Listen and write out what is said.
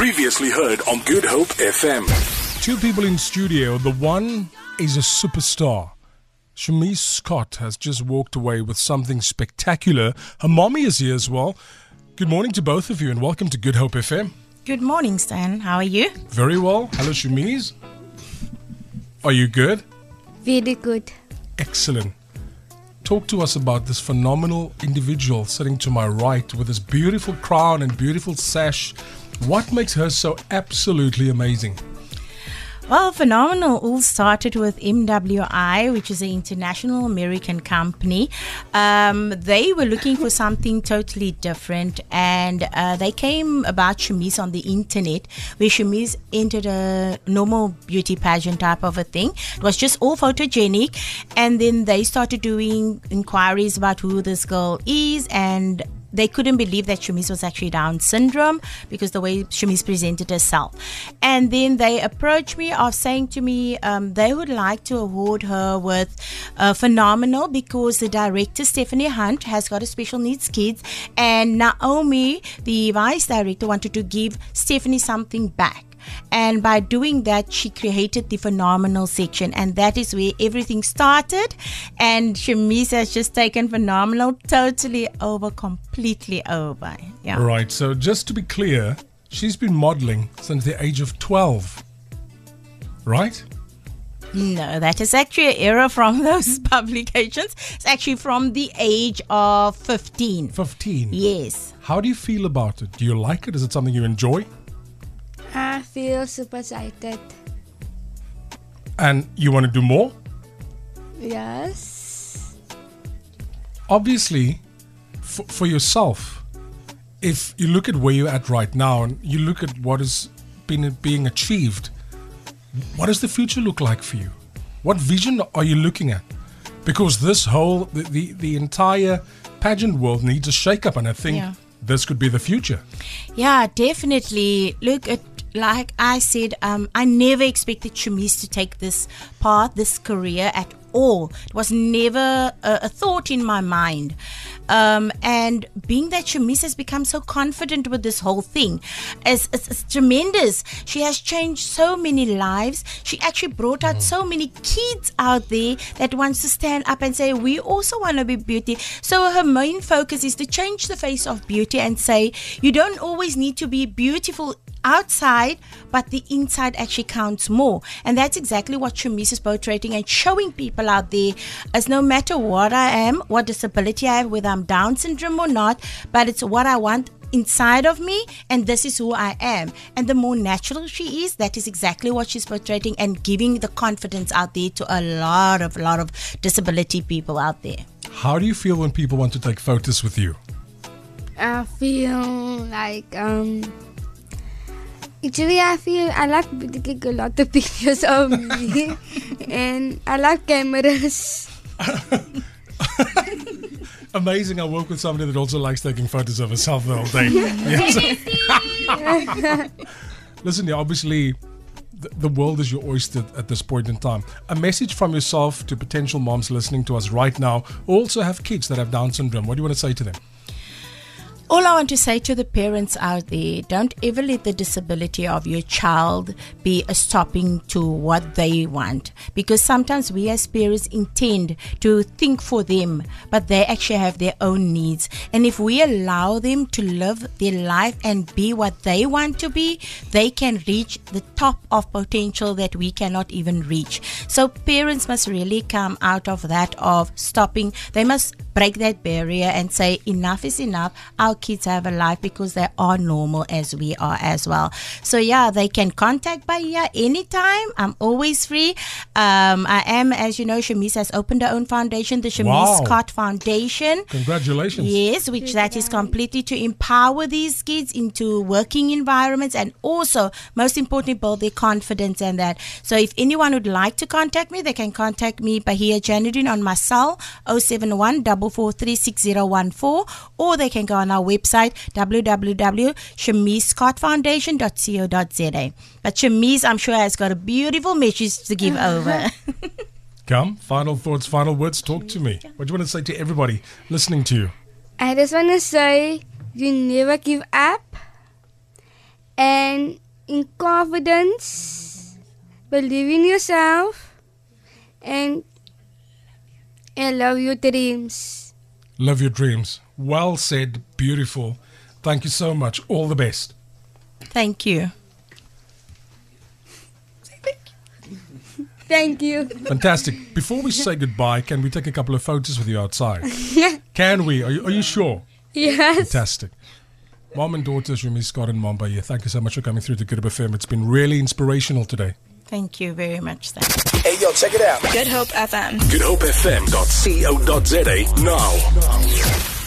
Previously heard on Good Hope FM. Two people in studio. The one is a superstar. Shumeez Scott has just walked away with something spectacular. Her mommy is here as well. Good morning to both of you and welcome to Good Hope FM. Good morning, Stan. How are you? Very well. Hello, Shumeez. Are you good? Very good. Excellent. Talk to us about this phenomenal individual sitting to my right with this beautiful crown and beautiful sash. What makes her so absolutely amazing? Well, Phenomenal all started with MWI, which is an international American company. Um, they were looking for something totally different, and uh, they came about Shumeez on the internet, where Shumeez entered a normal beauty pageant type of a thing. It was just all photogenic, and then they started doing inquiries about who this girl is, and they couldn't believe that Shumeez was actually Down syndrome because the way Shumeez presented herself. And then they approached me of saying to me um, they would like to award her with uh, Phenomenal because the director, Stephanie Hunt, has got a special needs kids. And Naomi, the vice director, wanted to give Stephanie something back. And by doing that, she created the phenomenal section, and that is where everything started. And Shumeez has just taken phenomenal totally over, completely over. Yeah. Right, so just to be clear, she's been modeling since the age of 12. Right? No, that is actually an error from those publications. It's actually from the age of 15. 15. Yes. How do you feel about it? Do you like it? Is it something you enjoy? I feel super excited. And you want to do more? Yes. Obviously, for, for yourself, if you look at where you're at right now and you look at what is been being achieved, what does the future look like for you? What vision are you looking at? Because this whole the, the, the entire pageant world needs a shake up and I think Yeah. this could be the future. Yeah, definitely. Look, it, like I said, um, I never expected Shumeez to take this path, this career at all. It was never a, a thought in my mind. Um, and being that Shumeez has become so confident with this whole thing, it's, it's, it's tremendous. She has changed so many lives. She actually brought out so many kids out there that wants to stand up and say, we also want to be beauty. So her main focus is to change the face of beauty and say, you don't always need to be beautiful outside, but the inside actually counts more. And that's exactly what Shumeez is portraying and showing people out there as no matter what I am, what disability I have, whether I'm Down syndrome or not, but it's what I want inside of me and this is who I am. And the more natural she is, that is exactly what she's portraying and giving the confidence out there to a lot of lot of disability people out there. How do you feel when people want to take photos with you? I feel like um. Actually, I feel I like to take a lot of pictures of me, and I like cameras. Amazing. I work with somebody that also likes taking photos of herself the whole day. Yes. Listen, yeah, obviously, the, the world is your oyster at this point in time. A message from yourself to potential moms listening to us right now who also have kids that have Down syndrome. What do you want to say to them? All I want to say to the parents out there don't ever let the disability of your child be a stopping to what they want. Because sometimes we as parents intend to think for them, but they actually have their own needs. And if we allow them to live their life and be what they want to be, they can reach the top of potential that we cannot even reach. So parents must really come out of that of stopping. They must break that barrier and say enough is enough. Our kids have a life because they are normal as we are as well. So yeah, they can contact by here anytime. I'm always free. Um, I am, as you know, Shumeez has opened her own foundation, the Shumeez Wow. Scott Foundation. Congratulations. Yes, which that is completely to empower these kids into working environments and also, most importantly, build their confidence and that. So, if anyone would like to contact me, they can contact me by here Janudin on my cell 071 4436014 or they can go on our website www.shamiscottfoundation.co.za. But Shumeez, I'm sure, has got a beautiful message to give uh-huh. over. Come, final thoughts, final words. Talk to me. What do you want to say to everybody listening to you? I just want to say you never give up and and in confidence, believe in yourself, and and love your dreams. Love your dreams. Well said. Beautiful. Thank you so much. All the best. Thank you. Thank you. Thank you. Fantastic. Before we say goodbye, can we take a couple of photos with you outside? Can we? Are you, are you sure? Yes. Fantastic. Mom and daughters, Rumi Scott and Mamba here. Thank you so much for coming through to Good Hope FM. It's been really inspirational today. Thank you very much. Then. Hey, yo, check it out. Good Hope FM. good hope fm GoodHopeFM.co.za now.